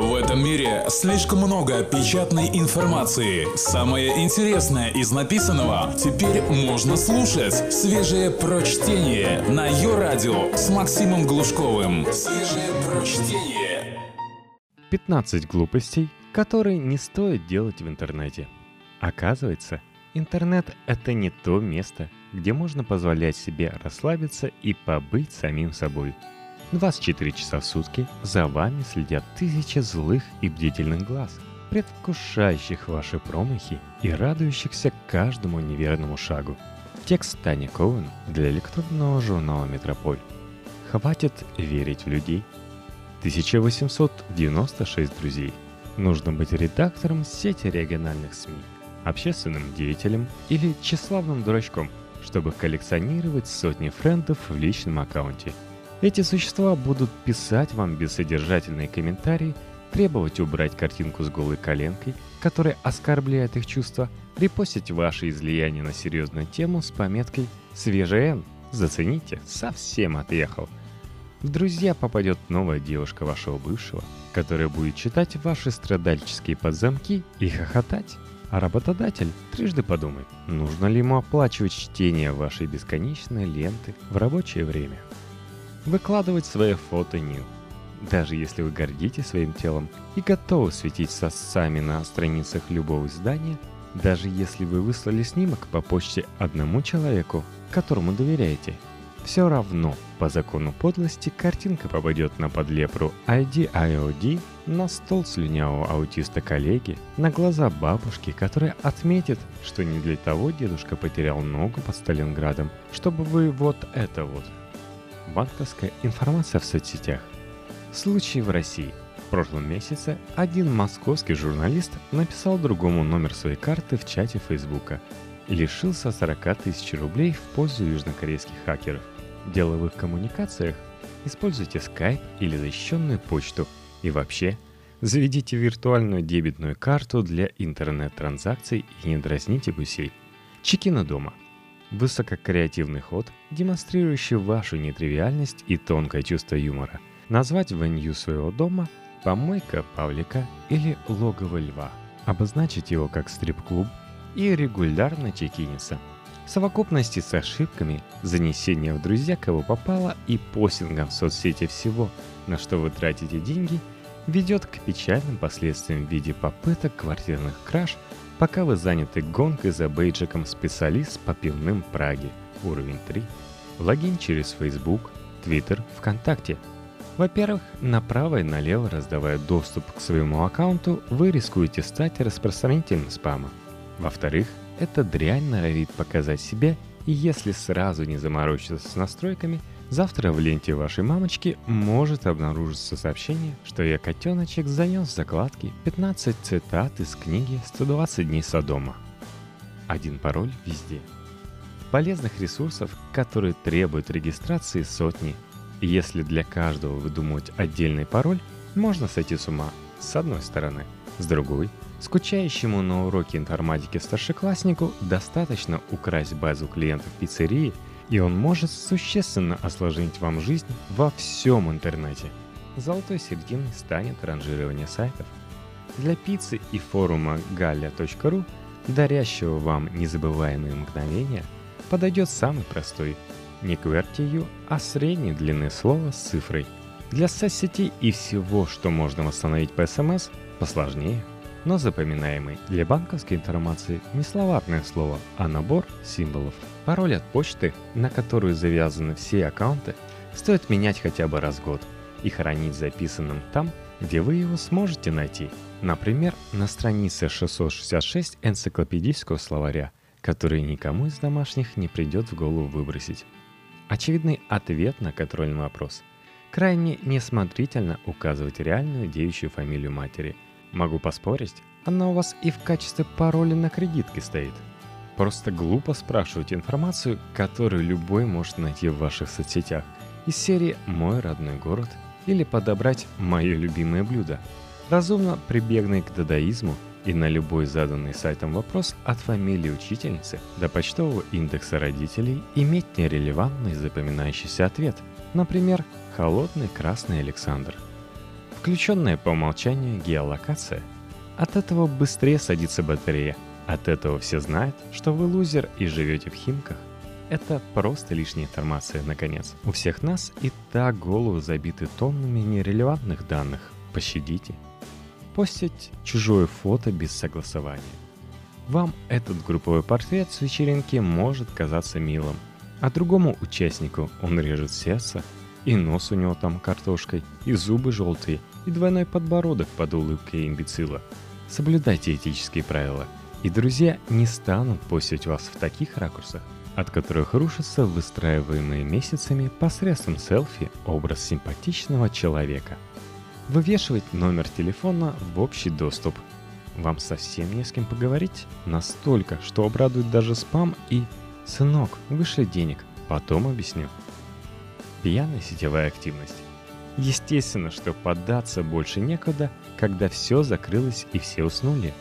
В этом мире слишком много печатной информации. Самое интересное из написанного теперь можно слушать. Свежее прочтение на ее радио с Максимом Глушковым. Свежее прочтение. 15 глупостей, которые не стоит делать в интернете. Оказывается, интернет — это не то место, где можно позволять себе расслабиться и побыть самим собой — 24 часа в сутки за вами следят тысячи злых и бдительных глаз, предвкушающих ваши промахи и радующихся каждому неверному шагу. Текст Тани Коуэн для электронного журнала «Метрополь». Хватит верить в людей. 1896 друзей. Нужно быть редактором сети региональных СМИ, общественным деятелем или тщеславным дурачком, чтобы коллекционировать сотни френдов в личном аккаунте – эти существа будут писать вам бессодержательные комментарии, требовать убрать картинку с голой коленкой, которая оскорбляет их чувства, репостить ваши излияния на серьезную тему с пометкой «Свежий Н». Зацените, совсем отъехал. В друзья попадет новая девушка вашего бывшего, которая будет читать ваши страдальческие подзамки и хохотать. А работодатель трижды подумает, нужно ли ему оплачивать чтение вашей бесконечной ленты в рабочее время выкладывать свои фото нил. Даже если вы гордитесь своим телом и готовы светить сосцами на страницах любого издания, даже если вы выслали снимок по почте одному человеку, которому доверяете, все равно по закону подлости картинка попадет на подлепру ID-IOD, на стол слюнявого аутиста коллеги, на глаза бабушки, которая отметит, что не для того дедушка потерял ногу под Сталинградом, чтобы вы вот это вот банковская информация в соцсетях. Случай в России. В прошлом месяце один московский журналист написал другому номер своей карты в чате Фейсбука и лишился 40 тысяч рублей в пользу южнокорейских хакеров. В деловых коммуникациях используйте Skype или защищенную почту и вообще заведите виртуальную дебетную карту для интернет-транзакций и не дразните гусей. Чекина дома – Высококреативный ход, демонстрирующий вашу нетривиальность и тонкое чувство юмора. Назвать венью своего дома «помойка Павлика» или «логово льва». Обозначить его как стрип-клуб и регулярно чекиниться. В совокупности с ошибками, занесением в друзья кого попало и постингом в соцсети всего, на что вы тратите деньги, ведет к печальным последствиям в виде попыток квартирных краж – Пока вы заняты гонкой за бейджиком специалист по пивным Праге, уровень 3, логин через Facebook, Twitter, ВКонтакте. Во-первых, направо и налево раздавая доступ к своему аккаунту, вы рискуете стать распространителем спама. Во-вторых, эта дрянь норовит показать себя, и если сразу не заморочиться с настройками – Завтра в ленте вашей мамочки может обнаружиться сообщение, что я котеночек занес в закладки 15 цитат из книги «120 дней Содома». Один пароль везде. Полезных ресурсов, которые требуют регистрации сотни. Если для каждого выдумывать отдельный пароль, можно сойти с ума с одной стороны. С другой, скучающему на уроке информатики старшекласснику достаточно украсть базу клиентов пиццерии – и он может существенно осложнить вам жизнь во всем интернете. Золотой серединой станет ранжирование сайтов. Для пиццы и форума galia.ru, дарящего вам незабываемые мгновения, подойдет самый простой, не QWERTY, а средней длины слова с цифрой. Для соцсетей и всего, что можно восстановить по смс, посложнее – но запоминаемый. Для банковской информации не словарное слово, а набор символов. Пароль от почты, на которую завязаны все аккаунты, стоит менять хотя бы раз в год и хранить записанным там, где вы его сможете найти. Например, на странице 666 энциклопедического словаря, который никому из домашних не придет в голову выбросить. Очевидный ответ на контрольный вопрос. Крайне несмотрительно указывать реальную девичью фамилию матери – Могу поспорить, она у вас и в качестве пароля на кредитке стоит. Просто глупо спрашивать информацию, которую любой может найти в ваших соцсетях, из серии «Мой родной город» или подобрать «Мое любимое блюдо». Разумно прибегнуть к дадаизму и на любой заданный сайтом вопрос от фамилии учительницы до почтового индекса родителей иметь нерелевантный запоминающийся ответ. Например, «Холодный красный Александр». Включенная по умолчанию геолокация. От этого быстрее садится батарея. От этого все знают, что вы лузер и живете в Химках. Это просто лишняя информация, наконец. У всех нас и так головы забиты тоннами нерелевантных данных. Пощадите. Постить чужое фото без согласования. Вам этот групповой портрет с вечеринки может казаться милым, а другому участнику он режет сердце, и нос у него там картошкой, и зубы желтые, и двойной подбородок под улыбкой имбецила. Соблюдайте этические правила, и друзья не станут постить вас в таких ракурсах, от которых рушится выстраиваемый месяцами посредством селфи образ симпатичного человека. Вывешивать номер телефона в общий доступ. Вам совсем не с кем поговорить? Настолько, что обрадует даже спам и «Сынок, вышли денег, потом объясню». Пьяная сетевая активность. Естественно, что податься больше некуда, когда все закрылось и все уснули.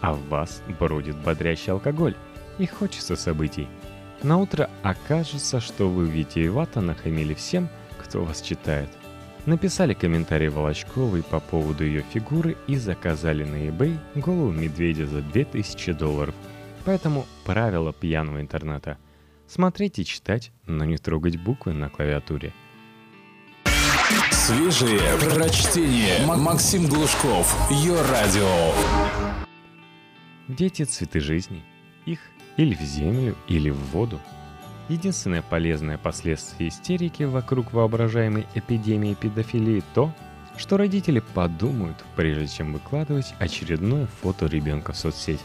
А в вас бродит бодрящий алкоголь, и хочется событий – на утро окажется, что вы витиевато нахамили всем, кто вас читает. Написали комментарий Волочковой по поводу ее фигуры и заказали на eBay голову медведя за 2000 долларов. Поэтому правило пьяного интернета – смотреть и читать, но не трогать буквы на клавиатуре. Свежие прочтение. Максим Глушков. Ее радио. Дети – цветы жизни. Их или в землю, или в воду. Единственное полезное последствие истерики вокруг воображаемой эпидемии педофилии то, что родители подумают, прежде чем выкладывать очередное фото ребенка в соцсеть.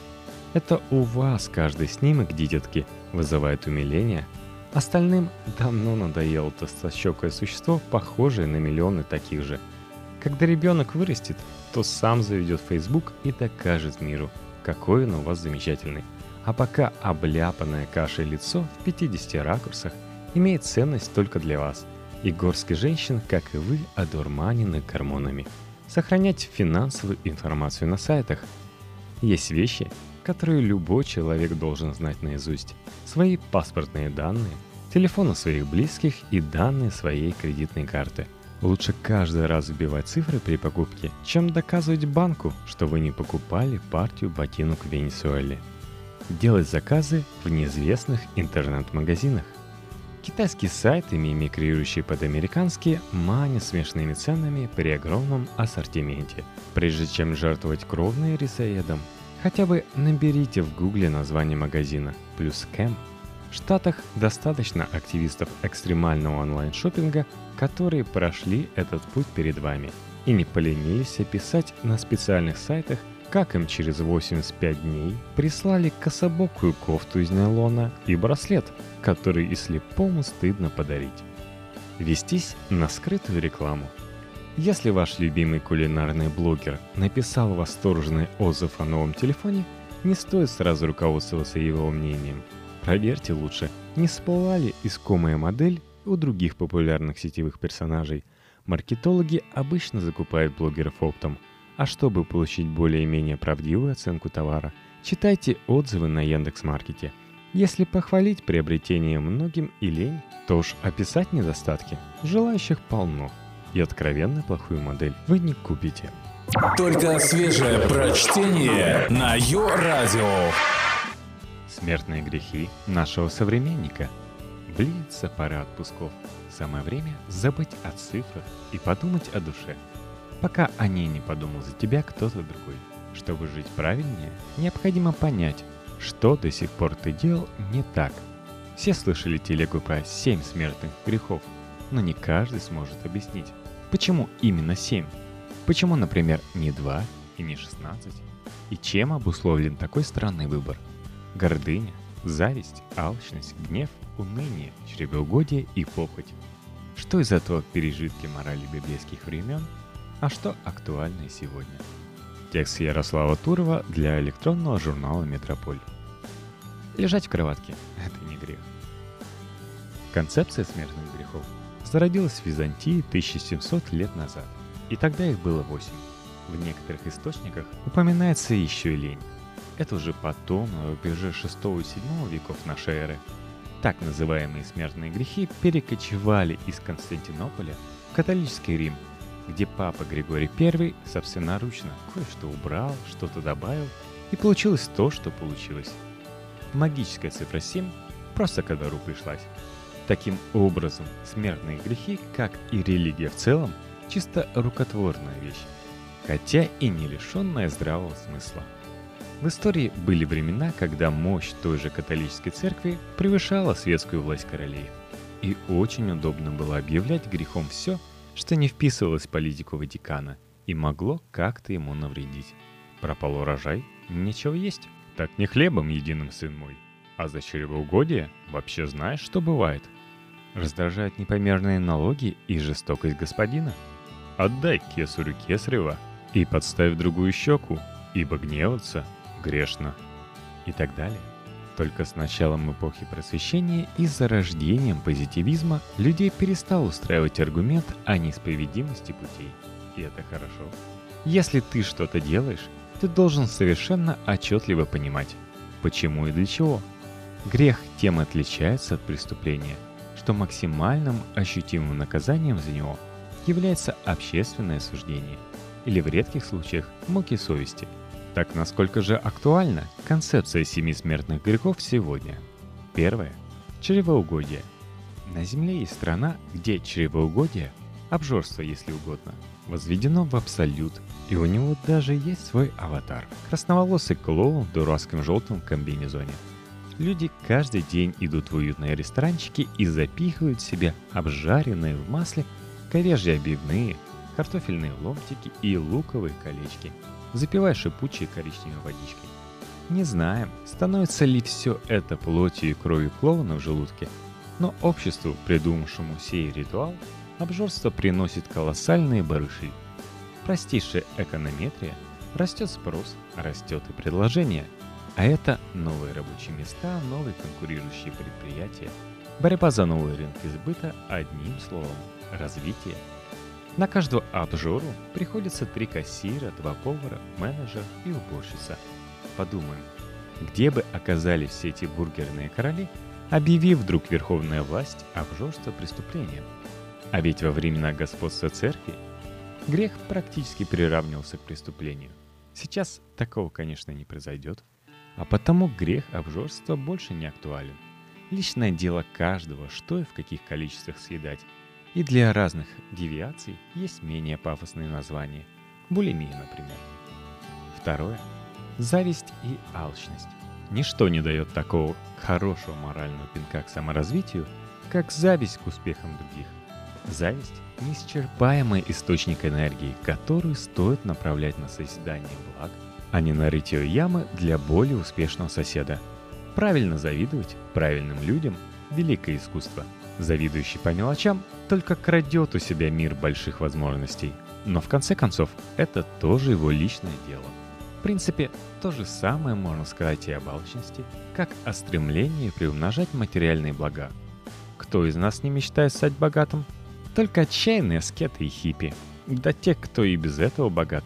Это у вас каждый снимок дитятки вызывает умиление. Остальным давно надоело толстощекое существо, похожее на миллионы таких же. Когда ребенок вырастет, то сам заведет Facebook и докажет миру, какой он у вас замечательный – а пока обляпанное кашей лицо в 50 ракурсах имеет ценность только для вас. И горстки женщин, как и вы, одурманены гормонами. Сохранять финансовую информацию на сайтах. Есть вещи, которые любой человек должен знать наизусть. Свои паспортные данные, телефоны своих близких и данные своей кредитной карты. Лучше каждый раз вбивать цифры при покупке, чем доказывать банку, что вы не покупали партию ботинок в Венесуэле делать заказы в неизвестных интернет-магазинах. Китайские сайты, мимикрирующие под американские, манят смешными ценами при огромном ассортименте. Прежде чем жертвовать кровной рисоедом, хотя бы наберите в гугле название магазина плюс кэм. В Штатах достаточно активистов экстремального онлайн-шоппинга, которые прошли этот путь перед вами и не поленились описать на специальных сайтах как им через 85 дней прислали кособокую кофту из нейлона и браслет, который и слепому стыдно подарить. Вестись на скрытую рекламу. Если ваш любимый кулинарный блогер написал восторженный отзыв о новом телефоне, не стоит сразу руководствоваться его мнением. Проверьте лучше, не всплыла ли искомая модель у других популярных сетевых персонажей. Маркетологи обычно закупают блогеров оптом – а чтобы получить более-менее правдивую оценку товара, читайте отзывы на Яндекс.Маркете. Если похвалить приобретение многим и лень, то уж описать недостатки желающих полно. И откровенно плохую модель вы не купите. Только свежее прочтение на Йо-Радио. Смертные грехи нашего современника. Близится пора отпусков. Самое время забыть о цифрах и подумать о душе – пока о ней не подумал за тебя кто-то другой. Чтобы жить правильнее, необходимо понять, что до сих пор ты делал не так. Все слышали телегу про семь смертных грехов, но не каждый сможет объяснить, почему именно семь. Почему, например, не два и не шестнадцать? И чем обусловлен такой странный выбор? Гордыня, зависть, алчность, гнев, уныние, чревоугодие и похоть. Что из этого пережитки морали библейских времен – а что актуально сегодня? Текст Ярослава Турова для электронного журнала «Метрополь». Лежать в кроватке – это не грех. Концепция смертных грехов зародилась в Византии 1700 лет назад, и тогда их было восемь. В некоторых источниках упоминается еще и лень. Это уже потом, на рубеже 6-7 веков нашей эры. Так называемые смертные грехи перекочевали из Константинополя в католический Рим – где папа Григорий I собственноручно кое-что убрал, что-то добавил, и получилось то, что получилось. Магическая цифра 7 просто ко двору пришлась. Таким образом, смертные грехи, как и религия в целом, чисто рукотворная вещь, хотя и не лишенная здравого смысла. В истории были времена, когда мощь той же католической церкви превышала светскую власть королей. И очень удобно было объявлять грехом все, что не вписывалось в политику Ватикана и могло как-то ему навредить. Пропал урожай, нечего есть. Так не хлебом единым, сын мой. А за чревоугодие вообще знаешь, что бывает? Раздражают непомерные налоги и жестокость господина. Отдай кесарю кесарева и подставь другую щеку, ибо гневаться грешно. И так далее. Только с началом эпохи просвещения и зарождением позитивизма людей перестал устраивать аргумент о неисповедимости путей. И это хорошо. Если ты что-то делаешь, ты должен совершенно отчетливо понимать, почему и для чего. Грех тем отличается от преступления, что максимальным ощутимым наказанием за него является общественное осуждение или в редких случаях муки совести – так насколько же актуальна концепция семи смертных грехов сегодня? Первое. Чревоугодие. На Земле есть страна, где чревоугодие, обжорство, если угодно, возведено в абсолют, и у него даже есть свой аватар. Красноволосый клоун в дурацком желтом комбинезоне. Люди каждый день идут в уютные ресторанчики и запихивают в себя обжаренные в масле говяжьи обивные, картофельные ломтики и луковые колечки – запивая шипучей коричневой водичкой. Не знаем, становится ли все это плотью и кровью клоуна в желудке, но обществу, придумавшему сей ритуал, обжорство приносит колоссальные барыши. Простейшая эконометрия, растет спрос, растет и предложение. А это новые рабочие места, новые конкурирующие предприятия, борьба за новые рынки сбыта, одним словом, развитие – на каждого обжору приходится три кассира, два повара, менеджер и уборщица. Подумаем, где бы оказались все эти бургерные короли, объявив вдруг верховная власть обжорство преступлением? А ведь во времена господства церкви грех практически приравнивался к преступлению. Сейчас такого, конечно, не произойдет. А потому грех обжорства больше не актуален. Личное дело каждого, что и в каких количествах съедать – и для разных девиаций есть менее пафосные названия. Булимия, например. Второе. Зависть и алчность. Ничто не дает такого хорошего морального пинка к саморазвитию, как зависть к успехам других. Зависть – неисчерпаемый источник энергии, которую стоит направлять на созидание благ, а не на рытье ямы для более успешного соседа. Правильно завидовать правильным людям – великое искусство – Завидующий по мелочам только крадет у себя мир больших возможностей. Но в конце концов, это тоже его личное дело. В принципе, то же самое можно сказать и об алчности, как о стремлении приумножать материальные блага. Кто из нас не мечтает стать богатым? Только отчаянные аскеты и хиппи. Да те, кто и без этого богат.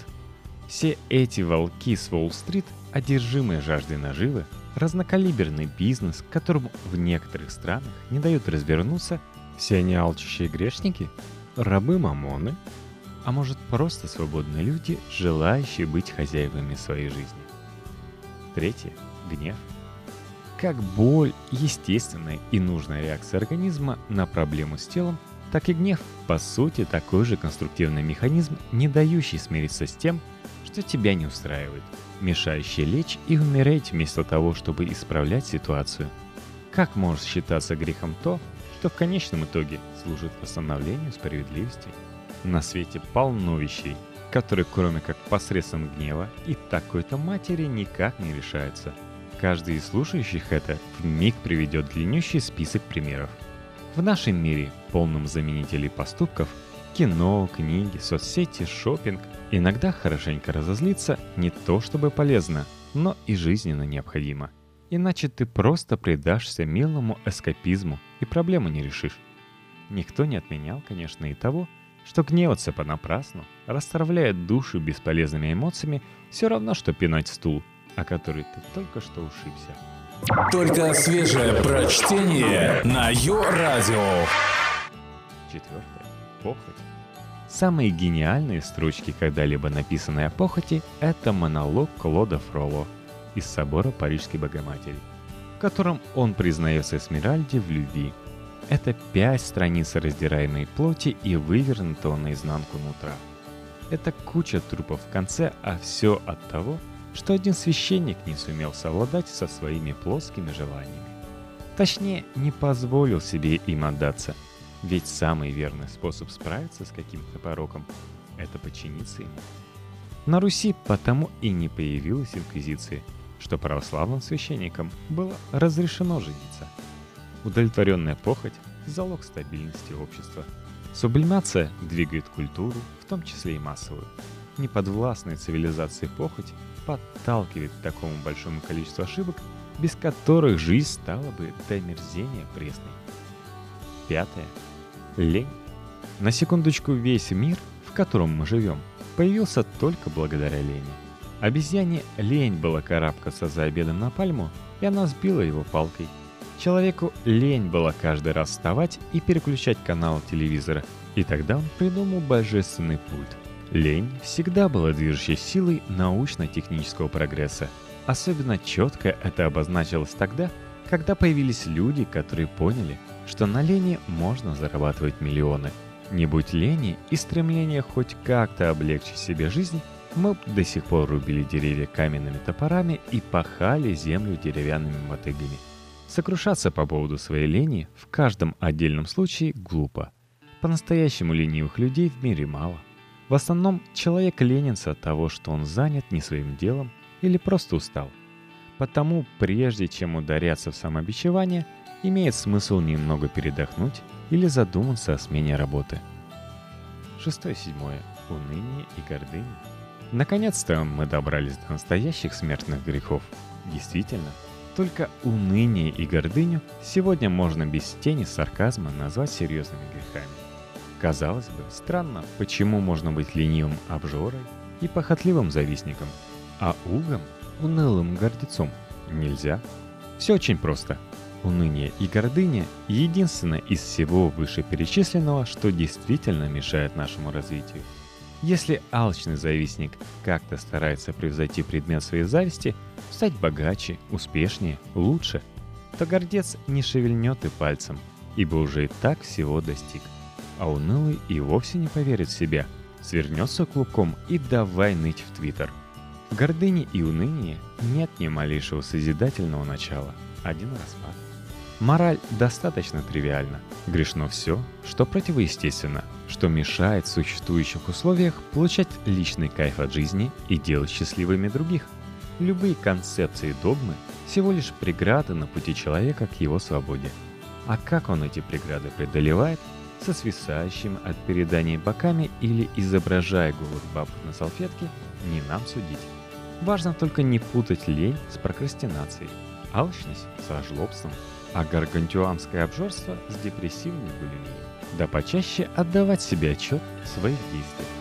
Все эти волки с Уолл-стрит, одержимые жаждой наживы, разнокалиберный бизнес, которому в некоторых странах не дают развернуться все они алчущие грешники, рабы мамоны, а может просто свободные люди, желающие быть хозяевами своей жизни. Третье – гнев. Как боль – естественная и нужная реакция организма на проблему с телом, так и гнев, по сути, такой же конструктивный механизм, не дающий смириться с тем, что тебя не устраивает – мешающие лечь и умереть вместо того, чтобы исправлять ситуацию. Как может считаться грехом то, что в конечном итоге служит восстановлению справедливости? На свете полно вещей, которые кроме как посредством гнева и такой-то матери никак не решаются. Каждый из слушающих это в миг приведет длиннющий список примеров. В нашем мире, полном заменителей поступков, кино, книги, соцсети, шопинг – Иногда хорошенько разозлиться не то чтобы полезно, но и жизненно необходимо. Иначе ты просто предашься милому эскапизму и проблему не решишь. Никто не отменял, конечно, и того, что гневаться понапрасну, расстравляя душу бесполезными эмоциями, все равно, что пинать стул, о который ты только что ушибся. Только свежее прочтение на Йо-Радио. Четвертое. Похоть Самые гениальные строчки, когда-либо написанные о похоти, это монолог Клода Фроло из собора Парижской Богоматери, в котором он признается Эсмеральде в любви. Это пять страниц раздираемой плоти и вывернутого наизнанку нутра. Это куча трупов в конце, а все от того, что один священник не сумел совладать со своими плоскими желаниями. Точнее, не позволил себе им отдаться. Ведь самый верный способ справиться с каким-то пороком – это подчиниться ему. На Руси потому и не появилась инквизиция, что православным священникам было разрешено жениться. Удовлетворенная похоть – залог стабильности общества. Сублимация двигает культуру, в том числе и массовую. Неподвластная цивилизации похоть подталкивает к такому большому количеству ошибок, без которых жизнь стала бы до мерзения пресной. Пятое. Лень. На секундочку весь мир, в котором мы живем, появился только благодаря лени. Обезьяне лень было карабкаться за обедом на пальму, и она сбила его палкой. Человеку лень было каждый раз вставать и переключать канал телевизора, и тогда он придумал божественный пульт. Лень всегда была движущей силой научно-технического прогресса – Особенно четко это обозначилось тогда, когда появились люди, которые поняли, что на лени можно зарабатывать миллионы. Не будь лени и стремления хоть как-то облегчить себе жизнь, мы до сих пор рубили деревья каменными топорами и пахали землю деревянными мотыгами. Сокрушаться по поводу своей лени в каждом отдельном случае глупо. По-настоящему ленивых людей в мире мало. В основном человек ленится от того, что он занят не своим делом, или просто устал. Потому, прежде чем ударяться в самобичевание, имеет смысл немного передохнуть или задуматься о смене работы. Шестое-седьмое. Уныние и гордыня. Наконец-то мы добрались до настоящих смертных грехов. Действительно, только уныние и гордыню сегодня можно без тени сарказма назвать серьезными грехами. Казалось бы, странно, почему можно быть ленивым обжорой и похотливым завистником – а угом, унылым гордецом, нельзя. Все очень просто. Уныние и гордыня – единственное из всего вышеперечисленного, что действительно мешает нашему развитию. Если алчный завистник как-то старается превзойти предмет своей зависти, стать богаче, успешнее, лучше, то гордец не шевельнет и пальцем, ибо уже и так всего достиг. А унылый и вовсе не поверит в себя, свернется клубком и давай ныть в Твиттер – в гордыне и унынии нет ни малейшего созидательного начала, один распад. Мораль достаточно тривиальна. Грешно все, что противоестественно, что мешает в существующих условиях получать личный кайф от жизни и делать счастливыми других. Любые концепции и догмы – всего лишь преграды на пути человека к его свободе. А как он эти преграды преодолевает, со свисающим от переданий боками или изображая голых бабок на салфетке, не нам судить. Важно только не путать лень с прокрастинацией, алчность с ожлобством, а гаргантюанское обжорство с депрессивной булимией. Да почаще отдавать себе отчет в своих действиях.